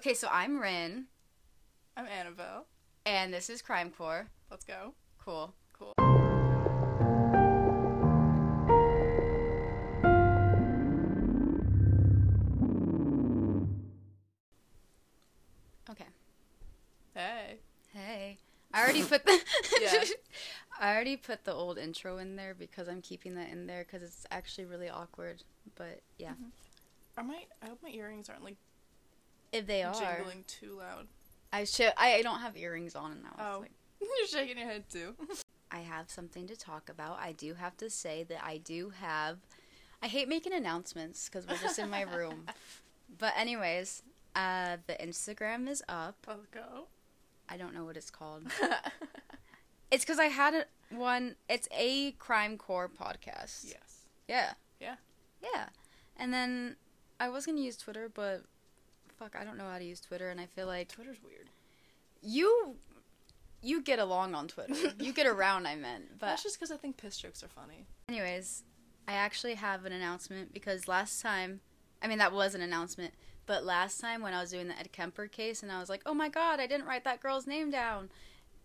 Okay, so I'm Ryn, I'm Annabelle. and this is Crime Core. Let's go. Cool. Cool. Okay. Hey. Hey. I already put the Yeah. I already put the old intro in there because I'm keeping that in there because it's actually really awkward. But yeah, mm-hmm. Are my I hope my earrings aren't like if they are, jingling too loud. I should. I, I don't have earrings on, and I was Oh. like, You're shaking your head too. I have something to talk about. I do have to say that I do have. I hate making announcements because we're just in my room. But anyways, uh, the Instagram is up. Let's go. I don't know what it's called. It's because I had it one. It's a crime core podcast. yes. Yeah. Yeah. Yeah. And then I was gonna use Twitter, but fuck, I don't know how to use Twitter, and I feel like Twitter's weird. you you get along on Twitter. you get around, I meant. But That's just because I think piss jokes are funny. anyways, I actually have an announcement because last time, I mean that was an announcement, but last time when I was doing the Ed Kemper case, and I was like, oh my god, I didn't write that girl's name down.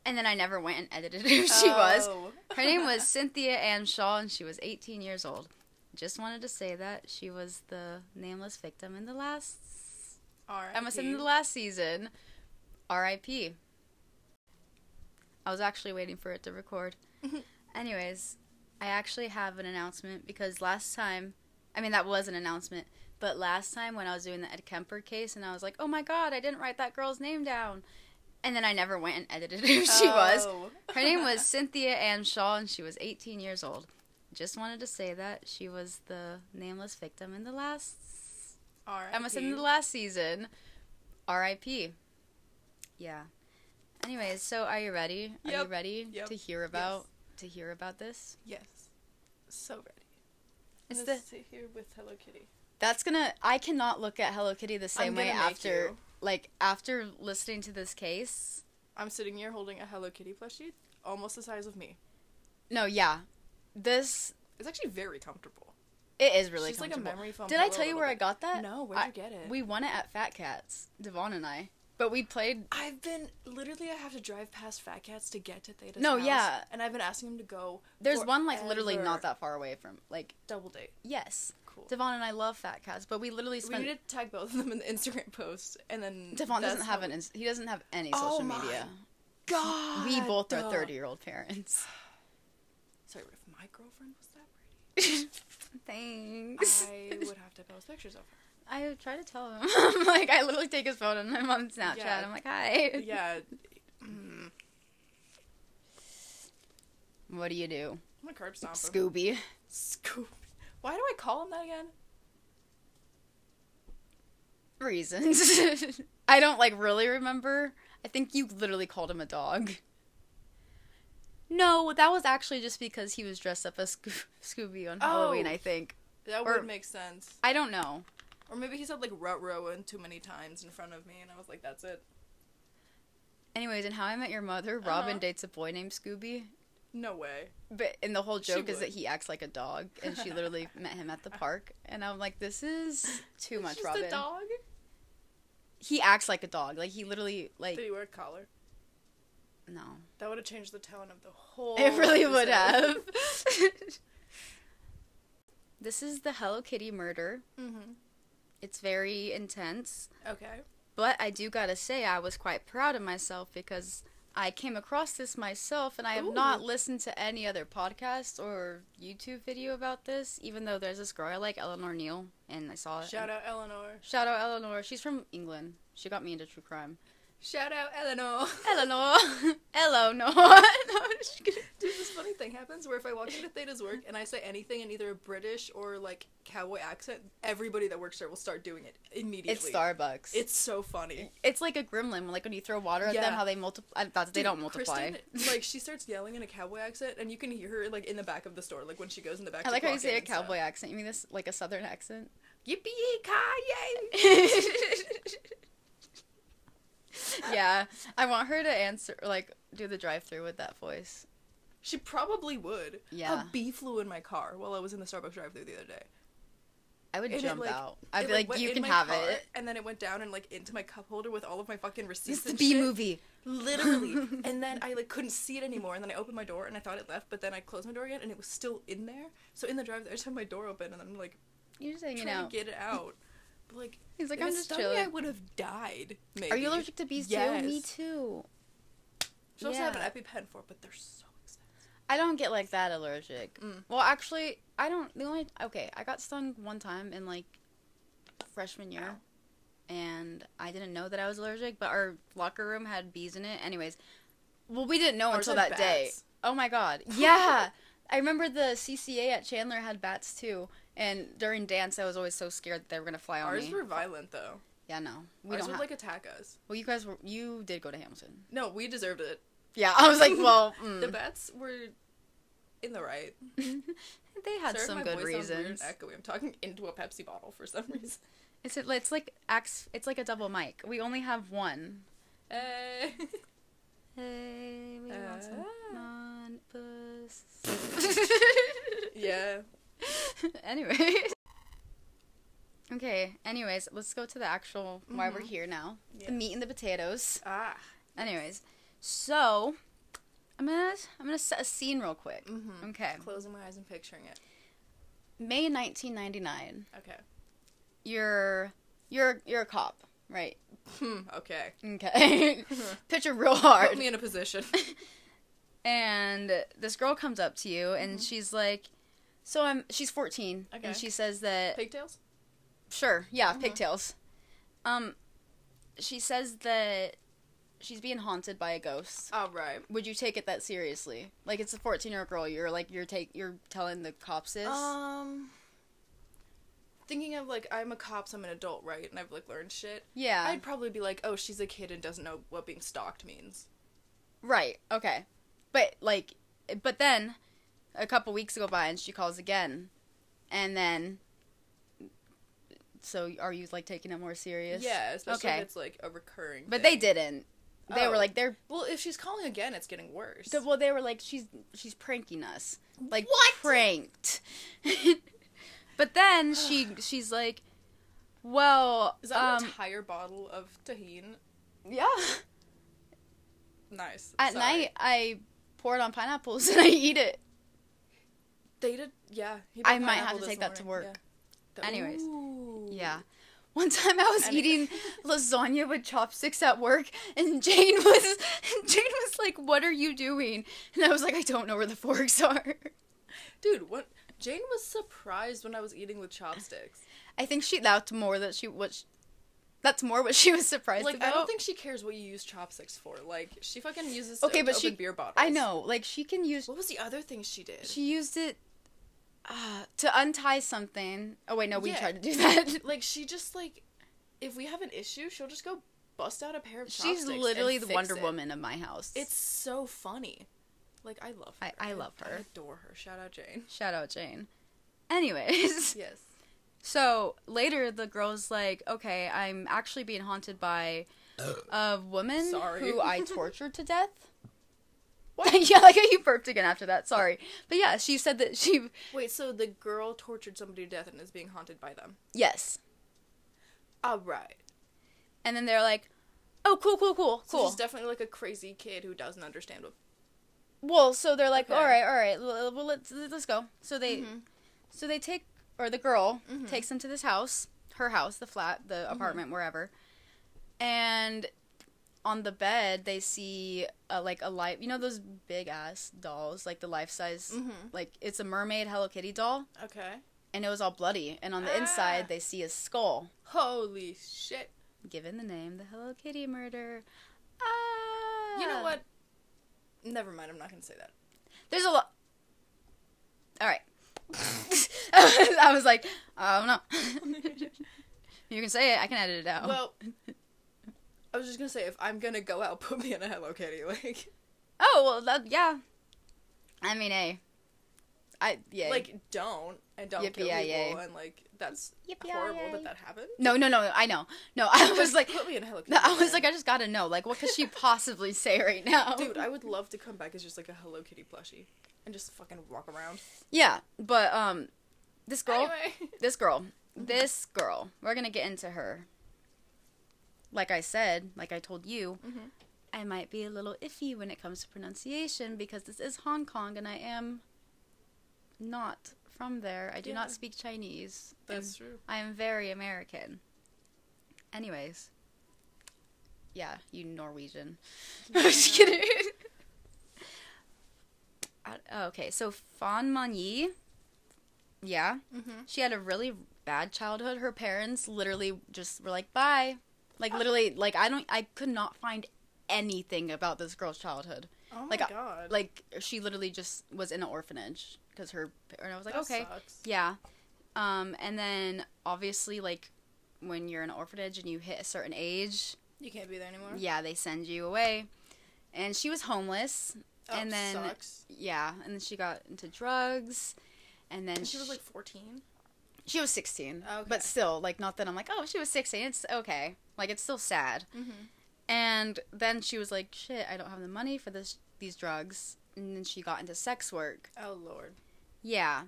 And then I never went and edited who she was. Oh. Her name was Cynthia Ann Shaw, and she was 18 years old. Just wanted to say that she was the nameless victim in the last. R.I.P. I must in the last season. R.I.P. I was actually waiting for it to record. Anyways, I actually have an announcement because last time, I mean that was an announcement, but last time when I was doing the Ed Kemper case, and I was like, oh my god, I didn't write that girl's name down. And then I never went and edited who she was. Oh. Her name was Cynthia Ann Shaw, and she was 18 years old. Just wanted to say that she was the nameless victim in the last. I must in the last season. R.I.P. Yeah. Anyways, so are you ready? Are you ready Yep. to hear about to hear about this? Yes. So ready. It's the sit here with Hello Kitty. that's gonna. I cannot look at Hello Kitty the same way after you. like after listening to this case. I'm sitting here holding a Hello Kitty plushie, almost the size of me. No, yeah, this It's actually very comfortable. It is really She's like a memory foam. Did I tell you where I got that? No, where'd I- you get it? We won it at Fat Cats, Devon and I. But we played. I've been literally. I have to drive past Fat Cats to get to Theta's No, house, yeah. and I've been asking him to go. There's one like literally not that far away from like double date. yes. Cool. Devon and I love Fat Cats, but we literally spent. we need to tag both of them in the Instagram post, and then Devon doesn't have an. He doesn't have any Oh social my media. God. We both are uh, thirty-year-old parents. Sorry, what if my girlfriend was that pretty? Thanks. I would have to post pictures of her. I try to tell him. like I literally take his phone and I'm on Snapchat. Yeah. I'm like, hi. Yeah. Mm, What do you do, I'm a curb stomper. Scooby? Scoop. Why do I call him that again? Reasons. I don't like really remember. I think you literally called him a dog. No, that was actually just because he was dressed up as Sco- Scooby on Halloween. Oh. I think. That Or- would make sense. I don't know. Or maybe he said like rut rowan too many times in front of me, and I was like, that's it. Anyways, in How I Met Your Mother, Robin Uh-huh. dates a boy named Scooby. No way. But and the whole She joke is that he acts like a dog, and she literally met him at the park. And I'm like, this is too much, Robin. a dog. He acts like a dog. Like he literally like Did he wear a collar? No. That would have changed the tone of the whole. It really would have. this is the Hello Kitty murder. mm-hmm. It's very intense, Okay. but I do gotta say I was quite proud of myself because I came across this myself, and I have not listened to any other podcast or YouTube video about this. Even though there's this girl I like, Eleanor Neale, and I saw it. Shout out Eleanor. Shout out Eleanor. She's from England. She got me into true crime. Shout out Eleanor. Eleanor. Eleanor. no. Dude, this funny thing happens where if I walk into Theta's work and I say anything in either a British or like cowboy accent, everybody that works there will start doing it immediately. it's Starbucks. It's so funny. It's like a gremlin, like when you throw water at them, how they multiply. Uh, that's they don't multiply. Kristen, like she starts yelling in a cowboy accent, and you can hear her like in the back of the store, like when she goes in the back. I like how you say a cowboy accent. You mean this like a southern accent? Yippee ki yeah, I want her to answer, like, do the drive-through with that voice. She probably would. Yeah. A bee flew in my car while I was in the Starbucks drive-through the other day. I would And it, jump like- out. I'd it, be like, you can have car, it. And then it went down and like into my cup holder with all of my fucking receipts. It's the and B shit. movie. Literally. and then I like couldn't see it anymore. And then I opened my door and I thought it left, but then I closed my door again and it was still in there. So in the drive, I just had my door open and I'm like You're just hanging out. to get it out. But like, He's like, I'm just stung me, chilling. I would have died. Maybe. Are you allergic to bees Yes. too? Me too. So also have an EpiPen for, but they're so expensive. I don't get like that allergic. Mm. Well, actually, I don't. The only okay, I got stung one time in like freshman year, and I didn't know that I was allergic. But our locker room had bees in it. Anyways, well, we didn't know Ours until that day. Oh my god, yeah. I remember the CCA at Chandler had bats too, and during dance, I was always so scared that they were gonna fly on Ours me. were violent though. Yeah, no, we Ours don't would have. like attack us. well, you guys were. You did go to Hamilton. No, we deserved it. Yeah, I was like, well, mm. The bats were in the right. they had Sorry if some my good voice sounds weird and reasons. echoey. I'm talking into a Pepsi bottle for some reason. It's it, it's like ax. It's like a double mic. We only have one. Eh. Hey, we want some Ah. yeah. anyway. Okay. Anyways, let's go to the actual why we're Mhm. here now. Yeah. The meat and the potatoes. Ah. Anyways, so I'm gonna I'm gonna set a scene real quick. Mm-hmm. Okay. Closing my eyes and picturing it. May 1999. Okay. You're you're you're a cop, right? Hmm. Okay. Okay. Picture real hard. Put me in a position. And this girl comes up to you and she's like so i'm she's 14 Okay. and she says that Pigtails. sure yeah Mhm. pigtails um she says that she's being haunted by a ghost Oh right. would you take it that seriously like it's a 14 year old girl you're like you're take you're telling the cops this Um. Thinking of like I'm a cop, so I'm an adult, right? And I've like learned shit. yeah I'd probably be like, oh, she's a kid and doesn't know what being stalked means. right okay but like but then a couple weeks go by and she calls again and then so are you like taking it more serious Yeah, especially Okay. if it's like a recurring. But thing. they didn't. They were Oh. like they're Well, if she's calling again, it's getting worse. the- well they were like she's she's pranking us. Like What? pranked. but then she she's like well Is that um an entire bottle of tahine? yeah. Nice. At Sorry. night I pour it on pineapples and I eat it. they did. Yeah, he I might have to take that to work. Yeah. The- Anyways. Ooh. Yeah. One time I was Any- eating lasagna with chopsticks at work and Jane was Jane was like, "What are you doing?" And I was like, "I don't know where the forks are." Dude, what? Jane was surprised when I was eating with chopsticks. I think she that's more that she what that's more what she was surprised Like, about. I don't think she cares what you use chopsticks for. Like, she fucking uses Okay, but she- beer bottles. I know, like she can use What was the other thing she did? she used it uh, to untie something. Oh wait, no, we Yeah. tried to do that. like, she just like, if we have an issue, she'll just go bust out a pair of chopsticks. She's literally the Wonder it. Woman of my house. It's so funny. Like, I love her. I- I love her. I adore her. Shout out Jane. shout out Jane. Anyways, Yes. So later the girl's like, "Okay, I'm actually being haunted by a woman Sorry. who I tortured to death." What? yeah, like you burped again after that. Sorry, but yeah, she said that she Wait, so the girl tortured somebody to death and is being haunted by them. yes, All right. and then they're like, "Oh, cool, cool, cool, So cool." she's definitely like a crazy kid who doesn't understand what. Well, so they're like, Okay. all right, all right, well let's let's go. So they Mhm. so they take or the girl Mhm. takes them to this house, her house, the flat, the apartment, wherever, and on the bed they see a, like a life, you know those big ass dolls, like the life size, Mhm. like it's a mermaid Hello Kitty doll, Okay. and it was all bloody, and on the Ah. inside they see a skull, Holy shit. given the name the Hello Kitty murder. Ah, You know what? Never mind. I'm not gonna say that. There's a lot. All right. I was like, I don't know. you can say it. I can edit it out. Well, I was just gonna say if I'm gonna go out, put me in a Hello Kitty. Like, oh well, that yeah. I mean, hey, I yeah. like don't and don't kill Yippee-yi-yay. people and like that's Yippee-yi-yay. horrible that that happened. no, no, no. I know. No, I was like, put me in Kitty. I was like, I just gotta know. Like, what could she possibly say right now? dude, I would love to come back as just like a Hello Kitty plushie and just fucking walk around. Yeah, but um, this girl, Anyway. this girl, this girl, we're gonna get into her. Like I said, like I told you, Mhm. I might be a little iffy when it comes to pronunciation because this is Hong Kong and I am not from there. I do Yeah. not speak Chinese. That's true. I am very American. Anyways. Yeah, you Norwegian. I'm just kidding. Uh, okay, so Fan Man-Yee. Yeah. Mm-hmm. She had a really bad childhood. Her parents literally just were like, bye. Like, literally, like, I don't, I could not find anything about this girl's childhood. Oh Like, my I- god. Like, she literally just was in an orphanage because her, and I was like, That okay. sucks. Yeah. Um, and then obviously, like, when you're in an orphanage and you hit a certain age, You can't be there anymore. yeah, they send you away. And she was homeless. Oh, and then, sucks. yeah, and then she got into drugs. And then And she was like 14. she was 16. Okay. But still, like, not that I'm like, oh, she was 16. It's okay. Like, it's still sad. Mm-hmm. And then she was like, shit, I don't have the money for this these drugs. And then she got into sex work. Oh lord. Yeah.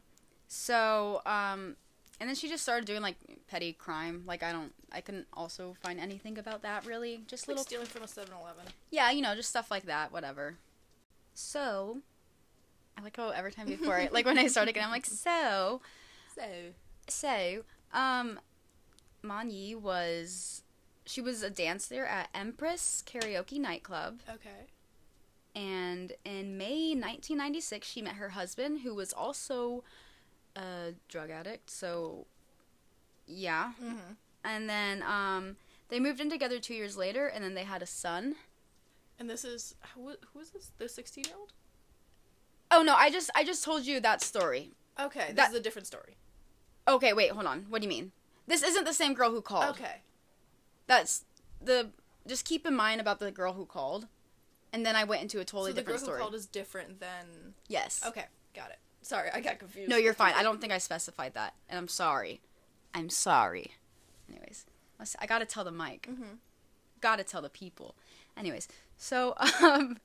So, um, and then she just started doing like petty crime. Like I don't, I couldn't also find anything about that really. Just Like little, stealing from a 7-Eleven. yeah, you know, just stuff like that. Whatever. So, I like how every time before, I, like when I start again, I'm like, so, So. so, um, Man-Yee was, she was a dancer at Empress Karaoke nightclub. Okay. And in May 1996, she met her husband, who was also a drug addict. So, yeah. Mm-hmm. And then um, they moved in together two years later, and then they had a son. And this is who, who is this? The 16 year old? Oh no, I just I just told you that story. Okay, this That- is a different story. Okay, wait, hold on. What do you mean? This isn't the same girl who called. Okay. That's the. Just keep in mind about the girl who called, and then I went into a totally so the girl different who story. called is different than. yes. Okay, got it. Sorry, I got confused. No, you're fine. I don't think I specified that, and I'm sorry. I'm sorry. Anyways, I gotta tell the mic. Mm-hmm. Gotta tell the people. Anyways, so um,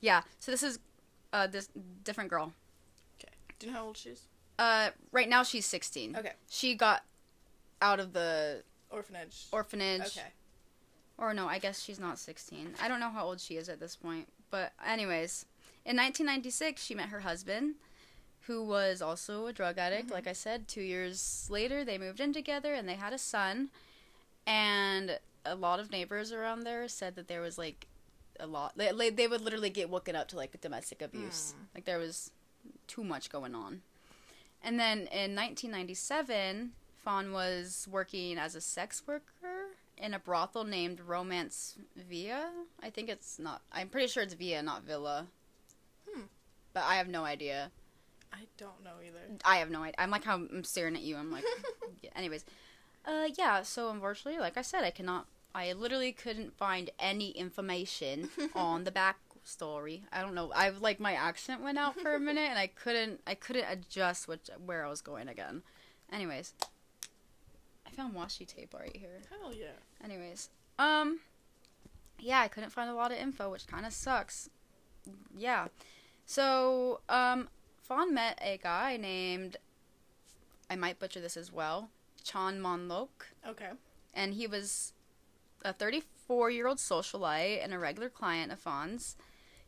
yeah. So this is uh this different girl. Okay. Do you know how old she is? Uh, right now she's 16. Okay. She got out of the Orphanage. orphanage. Okay. Or no, I guess she's not 16. I don't know how old she is at this point. But anyways, in 1996 she met her husband who was also a drug addict. Mhm. Like I said, 2 years later they moved in together and they had a son. And a lot of neighbors around there said that there was like a lot they, they- would literally get woken up to like domestic abuse. Hmm. Like there was too much going on. And then in 1997, Fan was working as a sex worker in a brothel named Romance Via. I think it's not. I'm pretty sure it's Via, not Villa. Hmm. But I have no idea. I don't know either. I have no idea. I'm like how I'm staring at you. I'm like, yeah. anyways, uh, yeah. So unfortunately, like I said, I cannot. I literally couldn't find any information on the backstory. I don't know. I've like my accent went out for a minute, and I couldn't. I couldn't adjust which where I was going again. Anyways, I found washi tape right here. Hell yeah. Anyways, um, yeah, I couldn't find a lot of info, which kind of sucks. Yeah, so um, Fan met a guy named, I might butcher this as well, Chan Monlok, Okay. and he was a 34 year old socialite and a regular client of Fan's.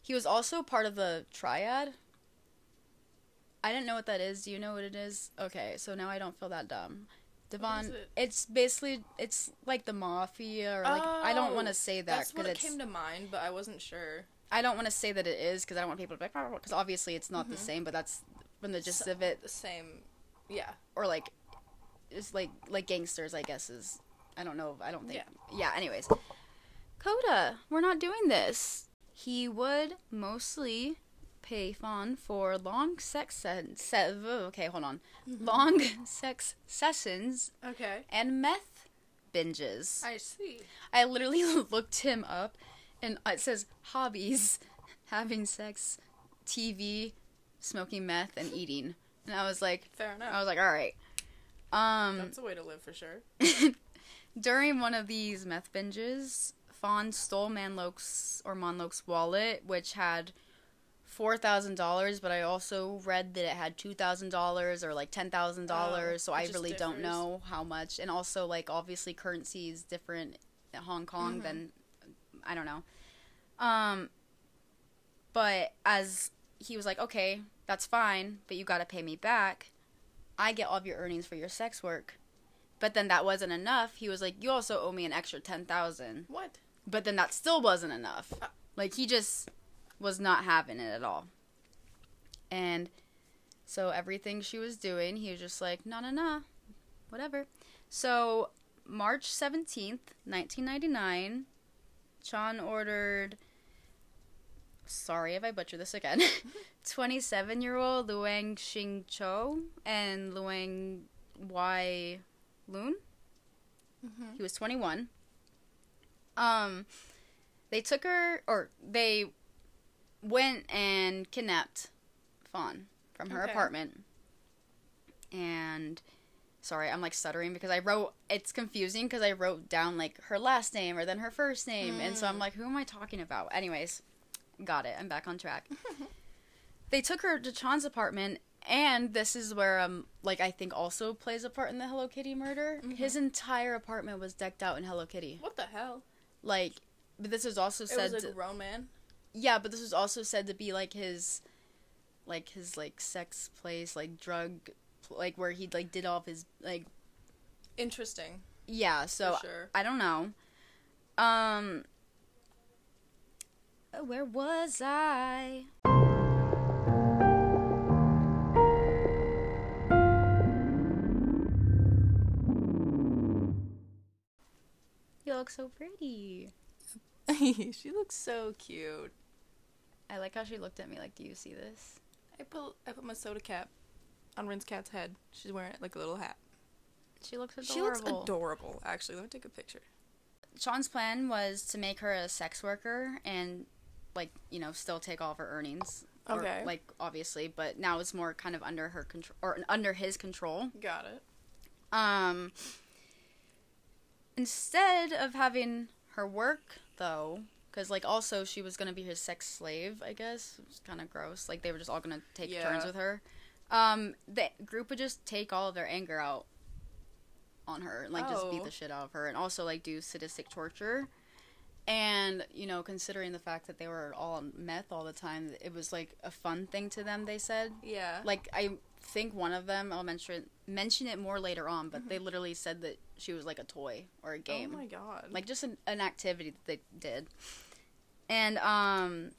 He was also part of the triad. I didn't know what that is. Do you know what it is? Okay, so now I don't feel that dumb. Devon, it? it's basically it's like the mafia or like I don't Oh, want to say that That's what because it came to mind, but I wasn't sure. I don't want to say that it is because I don't want people to be like because obviously it's not the Mhm. same, but that's from the gist So- of it The same. Yeah. or like it's like like gangsters i guess is i don't know i don't think yeah, anyways coda we're not doing this he would mostly pay fawn for long sex sen- se- okay hold on long sex sessions Okay. and meth binges I see. i literally looked him up and it says hobbies having sex tv smoking meth and eating and i was like Fair enough. I was like, all right. Um, That's a way to live for sure. during one of these meth binges, Fan stole Manlok's or Monlok's wallet, which had four thousand dollars, but I also read that it had two thousand dollars or like ten thousand dollars. So Oh, it I really don't know how much. And also, like obviously, currency is different in Hong Kong Mhm. than I don't know. Um, but as he was like, okay, that's fine, but you got to pay me back. I get all of your earnings for your sex work. But then that wasn't enough. He was like, you also owe me an extra ten thousand. What? But then that still wasn't enough. Uh. Like he just was not having it at all. And so everything she was doing, he was just like, nah, nah, nah, whatever. So March 17th, 1999, Chan ordered, sorry if I butcher this again, 27 year old Luang Shing Cho and Luang Y Loon. Mm-hmm. He was 21. Um, they took her, or they went and kidnapped Fan from her Okay. apartment. And sorry, I'm like stuttering because I wrote it's confusing because I wrote down like her last name or then her first name, and so I'm Mm. like, who am I talking about? Anyways, got it. I'm back on track. they took her to Chan's apartment. And this is where um like I think also plays a part in the Hello Kitty murder. Mhm. His entire apartment was decked out in Hello Kitty. What the hell? Like but this is also It said was a grown man. Yeah, but this was also said to be like his, like his like sex place, like drug, like where he like did all of his like Interesting. yeah. So sure. I don't know. Um, where was I? You look so pretty. she looks so cute. I like how she looked at me like, "Do you see this?" I put I put my soda cap on Ryn's cat's head. She's wearing it like a little hat. She looks adorable. She looks adorable. Actually, let me take a picture. Sean's plan was to make her a sex worker and like you know still take all of her earnings Or, Okay. like obviously but now it's more kind of under her control or under his control Got it. um instead of having her work though because like also she was gonna be his sex slave i guess it was kind of gross like they were just all gonna take Yeah. turns with her um the group would just take all of their anger out on her and like just beat Oh. the shit out of her and also like do sadistic torture and you know considering the fact that they were all on meth all the time it was like a fun thing to them they said Yeah. like I think one of them I'll mention mention it more later on, but they literally said that she was like a toy or a game, Oh my god. like just an, an activity that they did, and um,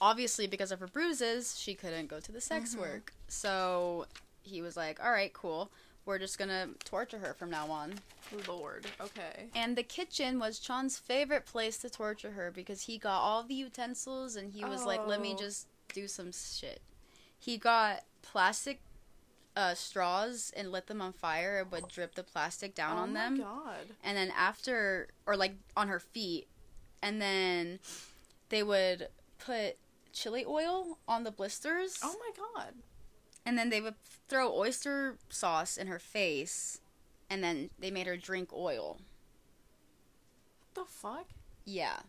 obviously because of her bruises, she couldn't go to the sex Mhm. work. So he was like, "All right, cool. We're just gonna torture her from now on." Lord. Okay. And the kitchen was Chan's favorite place to torture her because he got all the utensils and he was like, let me Oh. just do some shit. He got plastic uh, straws and lit them on fire and would drip the plastic down on them. oh on my them. god. And then after, or like on her feet, and then they would put chili oil on the blisters. Oh my god. And then they would throw oyster sauce in her face. And then they made her drink oil. What the fuck? Yeah.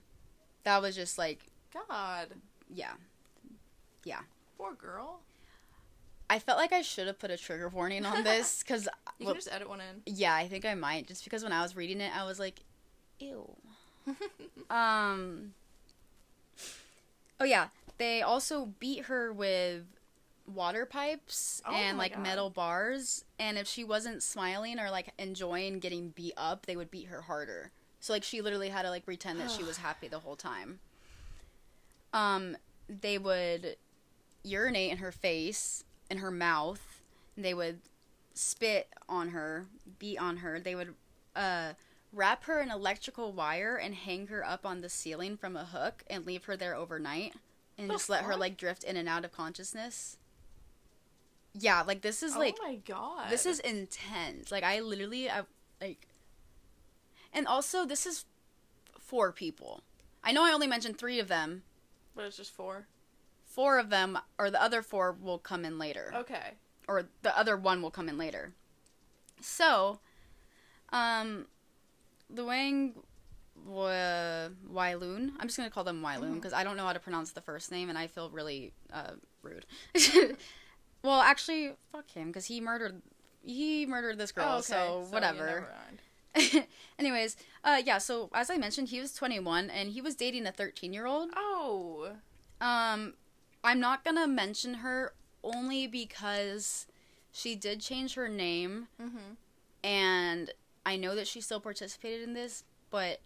That was just like, God. yeah. Yeah. Poor girl. I felt like I should have put a trigger warning on this because, You can just edit one in. yeah, I think I might. Just because when I was reading it, I was like, ew. Um. Oh yeah, they also beat her with water pipes Oh and like God. metal bars, and if she wasn't smiling or like enjoying getting beat up, they would beat her harder. So like she literally had to like pretend that she was happy the whole time. Um, they would urinate in her face, in her mouth. And they would spit on her, beat on her. They would uh wrap her in electrical wire and hang her up on the ceiling from a hook and leave her there overnight and just let her like drift in and out of consciousness. Yeah, like this is oh like my god. this is intense. Like I literally I like And also this is four people. I know I only mentioned 3 of them. But it's just four. Four of them or the other four will come in later Okay. or the other one will come in later. So, um, Luang Wai Wyloon. I'm just gonna call them Wyloon Mhm. because I don't know how to pronounce the first name, and I feel really uh, rude. well, actually, fuck him because he murdered he murdered this girl. Oh, okay. So, yeah, whatever. Anyways, uh, yeah. So as I mentioned, he was 21 and he was dating a 13 year old. Oh. Um, I'm not gonna mention her only because she did change her name, Mm-hmm. and I know that she still participated in this, but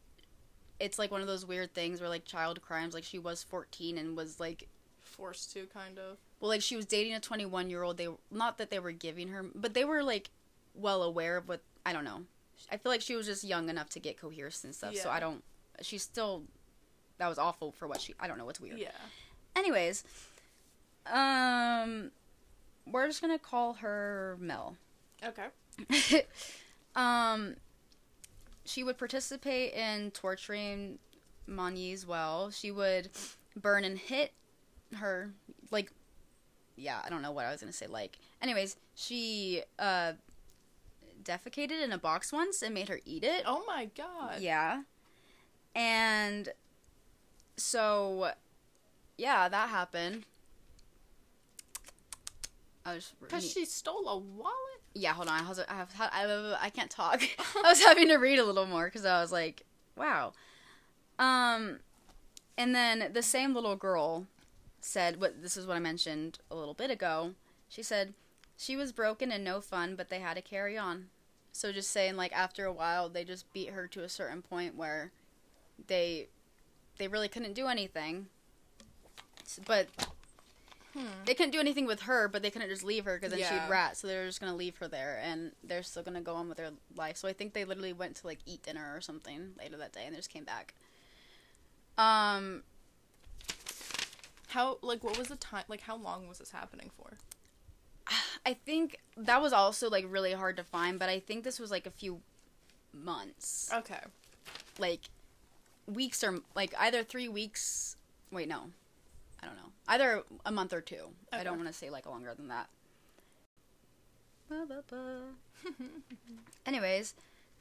it's like one of those weird things where like child crimes. Like she was 14 and was like, Forced to, kind of. well, like she was dating a 21 year old. They not that they were giving her, but they were like well aware of what I don't know. I feel like she was just young enough to get coerced and stuff. So I don't. She's still. That was awful for what she. I don't know. What's weird. Yeah. Anyways, um, we're just gonna call her Mel. Okay. um, she would participate in torturing Mani as well. She would burn and hit her, like, yeah, I don't know what I was gonna say. Like, anyways, she uh defecated in a box once and made her eat it. Oh my god. Yeah. And so, yeah, that happened. I was Because she stole a wallet? yeah. Hold on, I was I have I, I can't talk. I was having to read a little more because I was like, wow. Um, and then the same little girl said what this is what I mentioned a little bit ago. She said she was broken and no fun, but they had to carry on. So just saying like after a while they just beat her to a certain point where they they really couldn't do anything. But Hmm. they couldn't do anything with her, but they couldn't just leave her because then Yeah. she'd rat. So they were just gonna leave her there, and they're still gonna go on with their life. So I think they literally went to like eat dinner or something later that day, and they just came back. Um, How, like, what was the time? Like, how long was this happening for? I think that was also like really hard to find, but I think this was like a few months, Okay. like weeks or like either three weeks. Wait, no, I don't know. Either a month or two. I don't want to say like longer than that. Anyways,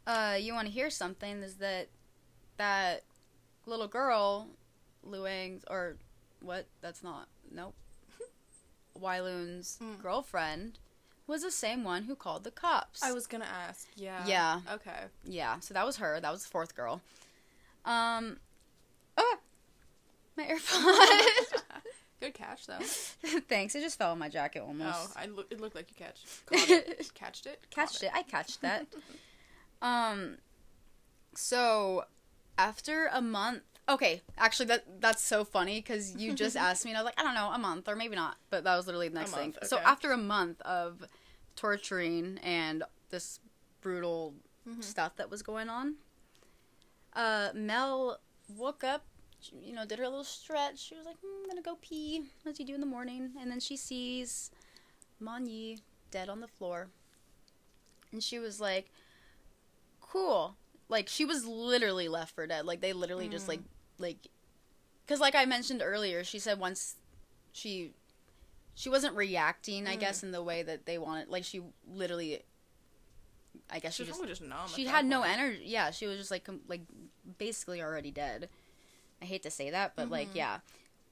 uh, you want to hear something? Is that that little girl, Luang's or what? That's not nope. Wyloon's Mm. girlfriend was the same one who called the cops. I was gonna ask. Yeah. Yeah. Okay. yeah, so that was her. That was the fourth girl. Um, oh, my AirPod. Good catch, though. Thanks. It just fell in my jacket almost. Oh, I lo- it looked like you catch. Caught it. Catched it? catched Caught it. I catched that. um, so after a month, okay, actually that that's so funny because you just asked me and I was like, I don't know, a month or maybe not, but that was literally the next thing. month, So after a month of torturing and this brutal Mhm. stuff that was going on, uh, Mel woke up. You know, did her little stretch. She was like, "Hmm, "I'm gonna go pee," as you do in the morning, and then she sees Man-Yee dead on the floor. And she was like, cool. Like, she was literally left for dead. Like, they literally just, Mm. like, like, because, like I mentioned earlier, she said once she, she wasn't reacting, I Mm. guess, in the way that they wanted. Like, she literally, I guess She she was just, just numb. she had no energy. Yeah, she was just, like, com- like, basically already dead. I hate to say that, but, like, Mhm. yeah.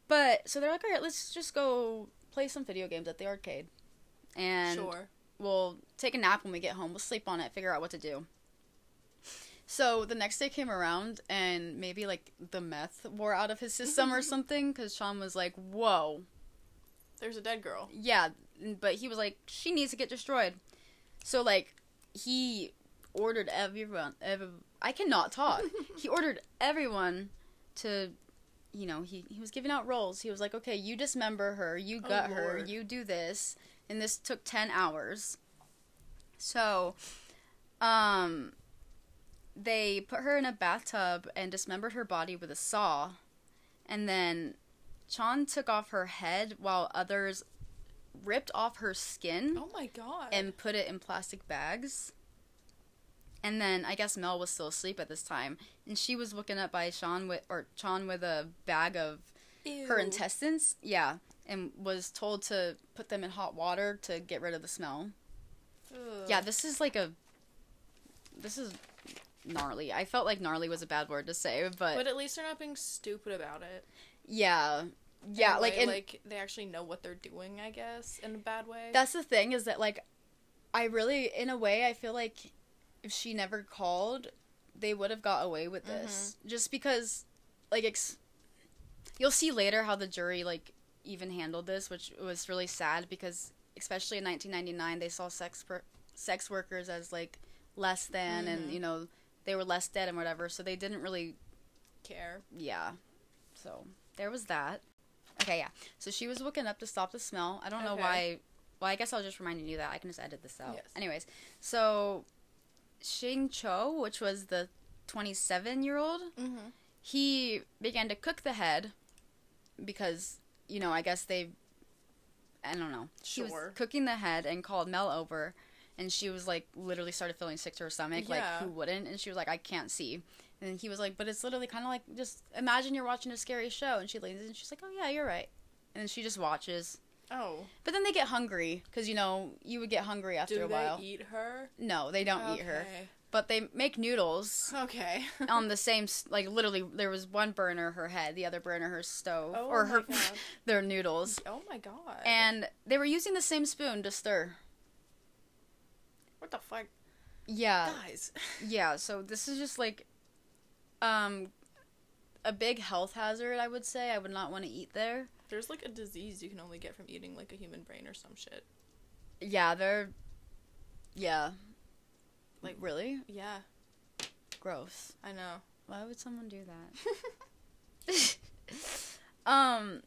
But, so they're like, all right, let's just go play some video games at the arcade. And Sure. we'll take a nap when we get home. We'll sleep on it, figure out what to do. So the next day came around, and maybe like the meth wore out of his system or something, because Sean was like, "Whoa, There's a dead girl. yeah," but he was like, "She needs to get destroyed." So like he ordered everyone. Every, I cannot talk. he ordered everyone to, you know, he he was giving out roles. He was like, "Okay, you dismember her, you Oh, gut her, you do this," and this took ten hours. So, um, they put her in a bathtub and dismembered her body with a saw, and then Chan took off her head while others ripped off her skin Oh my god. and put it in plastic bags. And then I guess Mel was still asleep at this time, and she was woken up by Sean with or Chan with a bag of her intestines. Yeah, and was told to put them in hot water to get rid of the smell. Ugh. Yeah, this is like a. This is gnarly. I felt like gnarly was a bad word to say, but, But at least they're not being stupid about it. yeah, yeah, like way, and like they actually know what they're doing. I guess in a bad way. that's the thing is that like I really, in a way, I feel like if she never called, they would have got away with this, just because, like, ex- you'll see later how the jury like even handled this, which was really sad because especially in 1999 they saw sex per- sex workers as like less than and Mhm. you know they were less dead and whatever so they didn't really care. yeah so there was that okay yeah so she was looking up to stop the smell i don't know Okay. why well i guess i was just reminding you that i can just edit this out Yes. anyways so Shing Cho, which was the 27 year old, Mm-hmm. he began to cook the head because you know i guess they i don't know Sure. he was cooking the head and called mel over and she was like literally started feeling sick to her stomach like who wouldn't? And she was like i can't see. And he was like but it's literally kind of like just imagine you're watching a scary show. And she leans in and she's like oh yeah you're right. And then she just watches. Oh, but then they get hungry because you know you would get hungry after do a they while. eat her? no they don't eat her. But they make noodles Okay. on the same like literally there was one burner her head the other burner her stove Oh or her their noodles. Oh my god. and they were using the same spoon to stir what the fuck, yeah. Guys? yeah so this is just like um a big health hazard i would say. I would not want to eat there. There's like a disease you can only get from eating like a human brain or some shit. yeah they're yeah. Like Like- really? Yeah, gross. I know. why would someone do that? Um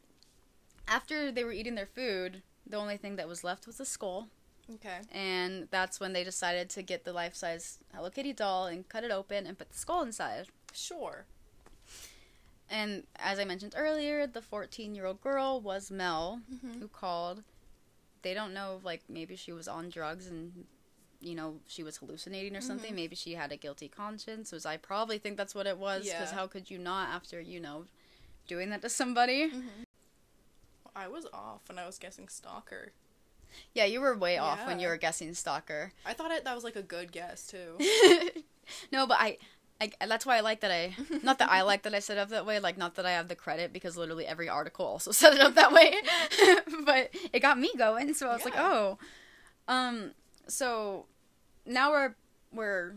after they were eating their food the only thing that was left was a skull okay. and that's when they decided to get the life-size Hello Kitty doll and cut it open and put the skull inside. Sure. And as I mentioned earlier, the 14-year-old girl was Mel, Mm-hmm. who called. They don't know if, like, maybe she was on drugs and, you know, she was hallucinating or something. Mhm. Maybe she had a guilty conscience, which I probably think that's what it was, because Yeah. how could you not after, you know, doing that to somebody? Mm-hmm. I was off when I was guessing stalker. Yeah, you were way off when you were guessing stalker. I thought it, that was like a good guess too. no, but I, I, that's why I like that I, not that I like that I set it up that way, like not that I have the credit because literally every article also set it up that way, but it got me going, so I was like, oh, um, so now we're we're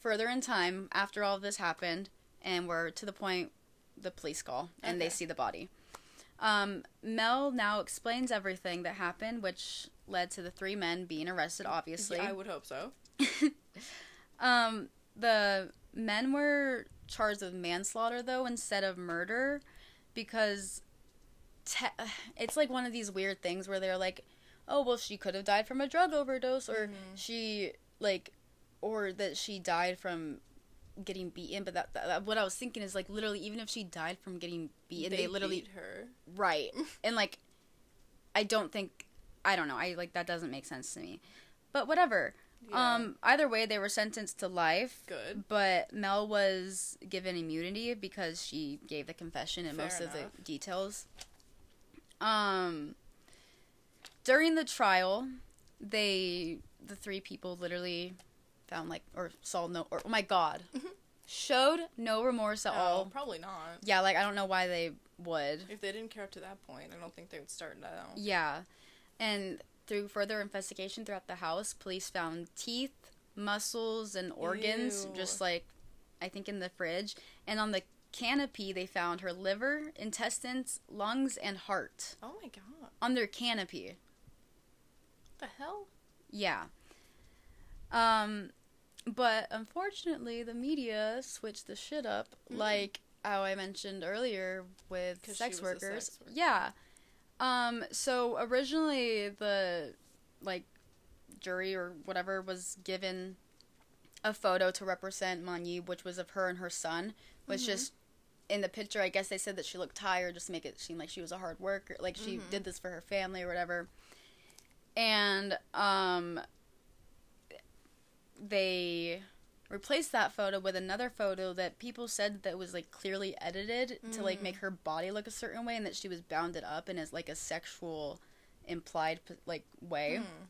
further in time after all of this happened, and we're to the point the police call and they see the body. Um, Mel now explains everything that happened, which led to the three men being arrested. Obviously, Yeah, I would hope so. um, the men were charged with manslaughter though instead of murder because te- it's like one of these weird things where they're like, oh well, she could have died from a drug overdose, or Mhm. she like, or that she died from getting beaten. But that, that what I was thinking is like literally, even if she died from getting beaten, they, literally beat her. right and like, I don't think I don't know. I like that doesn't make sense to me, but whatever. Yeah. Um, either way, they were sentenced to life. good. But Mel was given immunity because she gave the confession and Fair most of the details. Um, during the trial, they the three people literally found like or saw no or oh my god Mhm. showed no remorse at Oh, all. probably not. Yeah, like I don't know why they would. If they didn't care up to that point, I don't think they would start now. Yeah. And through further investigation throughout the house, police found teeth, muscles, and organs, Ew. just like I think in the fridge. And on the canopy, they found her liver, intestines, lungs, and heart Oh my god. on their canopy. What the hell? Yeah. Um, but unfortunately, the media switched the shit up, Mm. like how I mentioned earlier with sex workers. sex worker. Yeah. Um. So originally, the like jury or whatever was given a photo to represent Man-Yee, which was of her and her son. Was Mhm. just in the picture. I guess they said that she looked tired, just to make it seem like she was a hard worker, like she Mhm. did this for her family or whatever. And um, they replaced that photo with another photo that people said that was like clearly edited to like Mm. make her body look a certain way and that she was bounded up in as like a sexual implied like way Hmm.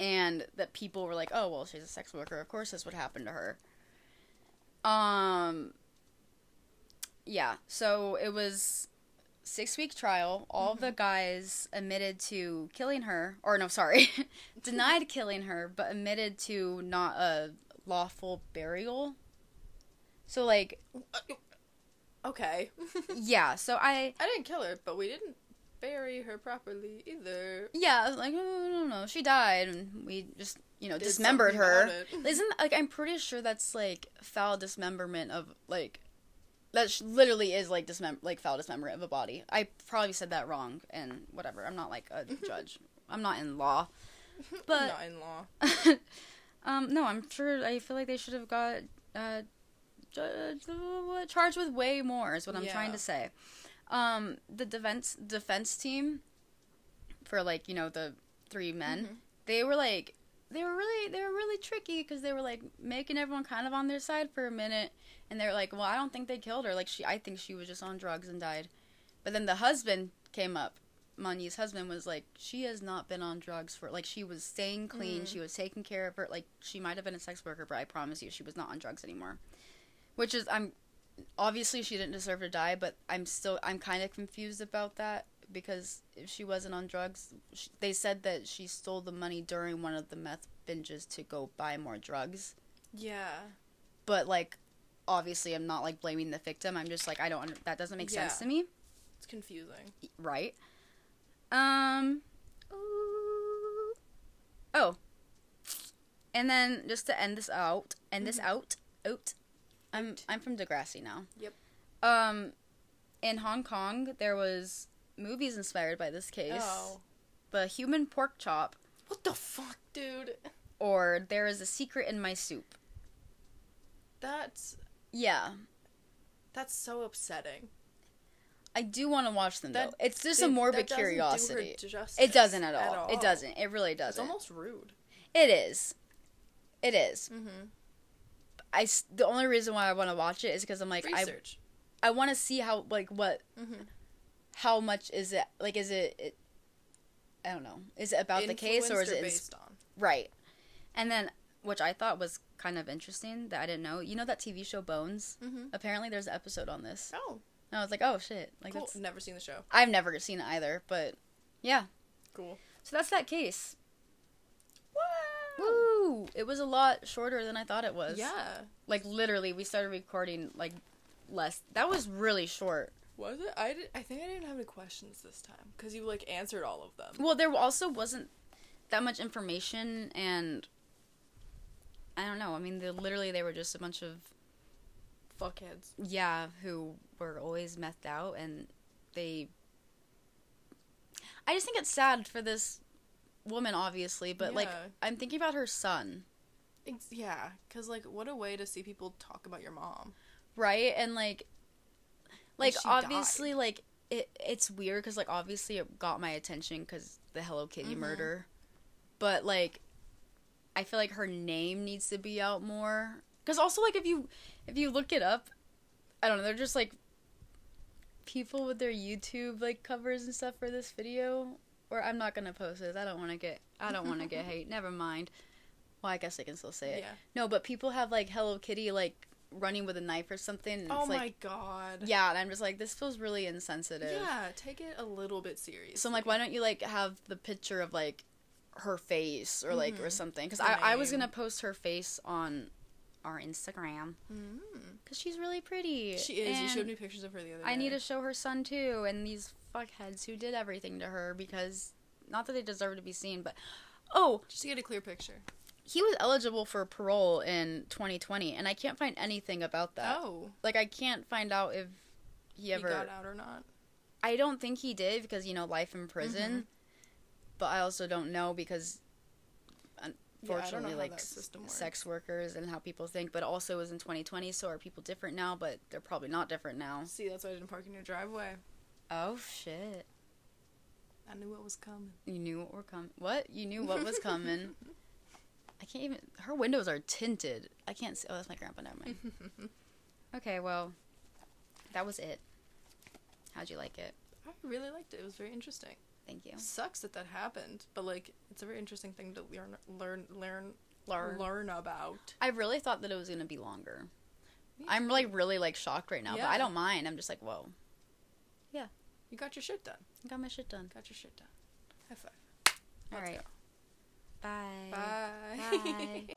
and that people were like oh well she's a sex worker of course this would happen to her Um. Yeah. So it was six week trial. All of the mm-hmm. guys admitted to killing her, or no, sorry, denied killing her, but admitted to not a lawful burial. So like, Okay. yeah. So I. I didn't kill her, but we didn't bury her properly either. Yeah, I was like no, no, no, she died, and we just you know Did dismembered her. Isn't like I'm pretty sure that's like foul dismemberment of like that sh- literally is like dismem like foul dismemberment of a body. I probably said that wrong and whatever. I'm not like a judge. I'm not in law. But Not in law. um no, I'm sure I feel like they should have got uh ju- uh, charged with way more is what I'm trying to say. Um the defense defense team for like, you know, the three men, Mhm. they were like they were really they were really tricky because they were like making everyone kind of on their side for a minute and they were like well i don't think they killed her. Like she i think she was just on drugs and died. But then the husband came up Man-Yee's husband was like she has not been on drugs for like she was staying clean Mm. she was taking care of her like she might have been a sex worker but i promise you she was not on drugs anymore. Which is i'm obviously she didn't deserve to die but i'm still i'm kind of confused about that because if she wasn't on drugs sh they said that she stole the money during one of the meth binges to go buy more drugs Yeah. but like obviously i'm not like blaming the victim i'm just like i don't that doesn't make sense to me It's confusing. right um ooh. oh and then just to end this out end this Mhm. out out i'm i'm from degrassi now Yep. um in hong kong there was movies inspired by this case Oh. the human pork chop What the fuck, dude? or there is a secret in my soup That's yeah that's so upsetting. i do want to watch them That- though it's just They- a morbid doesn't do curiosity it doesn't at all. it all. doesn't it really doesn't It's almost rude. it is it is Mm-hmm. I the only reason why I want to watch it is because I'm like I I want to see how like what Mm-hmm. How much is it like is it, it I don't know is it about the case or is it based on? right and then which I thought was kind of interesting that I didn't know you know that TV show Bones Mm-hmm. apparently there's an episode on this Oh, and I was like oh shit like cool. that's Never seen the show. I've never seen it either but yeah Cool. so that's that case Wow. Woo! It was a lot shorter than I thought it was. Yeah. Like literally, we started recording like less. That was really short. Was it? I did. I think I didn't have any questions this time because you like answered all of them. Well, there also wasn't that much information, and I don't know. I mean, literally, they were just a bunch of Fuckheads. yeah who were always methed out, and they. I just think it's sad for this woman, obviously, but like I'm thinking about her son. Ex- yeah, because like, what a way to see people talk about your mom. right and like like obviously like it it's weird because like obviously it got my attention because the hello kitty Mhm. murder. But like i feel like her name needs to be out more. Because also like if you if you look it up i don't know they're just like people with their youtube like covers and stuff for this video. Or i'm not gonna post this. I don't want to get i don't want to get hate. Never mind. Well i guess i can still say it. Yeah. no but people have like hello kitty like running with a knife or something and Oh it's like my god. yeah, and I'm just like, this feels really insensitive. Yeah, take it a little bit serious. So I'm like, why don't you like have the picture of like her face or like or Mhm. something? Because I, I was gonna post her face on our Instagram Mm. because she's really pretty. She is. You showed me pictures of her the other day. I need to show her son too, and these fuckheads who did everything to her because not that they deserve to be seen, but oh, just to get a clear picture. He was eligible for parole in 2020, and I can't find anything about that. Oh, Like I can't find out if he he ever. got out or not? I don't think he did because you know life in prison, Mm-hmm. but I also don't know because Yeah, unfortunately how like that s- system works. sex workers and how people think, but also it was in 2020, so are people different now? But they're probably not different now. See, that's why I didn't park in your driveway. Oh shit! I knew what was coming. You knew what were coming. What? You knew what was coming. I can't even. Her windows are tinted. I can't see. Oh, that's my grandpa. Never mind. Okay, well, that was it. How'd you like it? I really liked it. It was very interesting. Thank you. Sucks that that happened, but like, it's a very interesting thing to learn, learn, learn, Learn. learn about. I really thought that it was gonna be longer. Me I'm like really like shocked right now, but I don't mind. I'm just like, whoa, Yeah. You got your shit done. I got my shit done. Got your shit done. High five. All Let's right. go. Bye. Bye. Bye.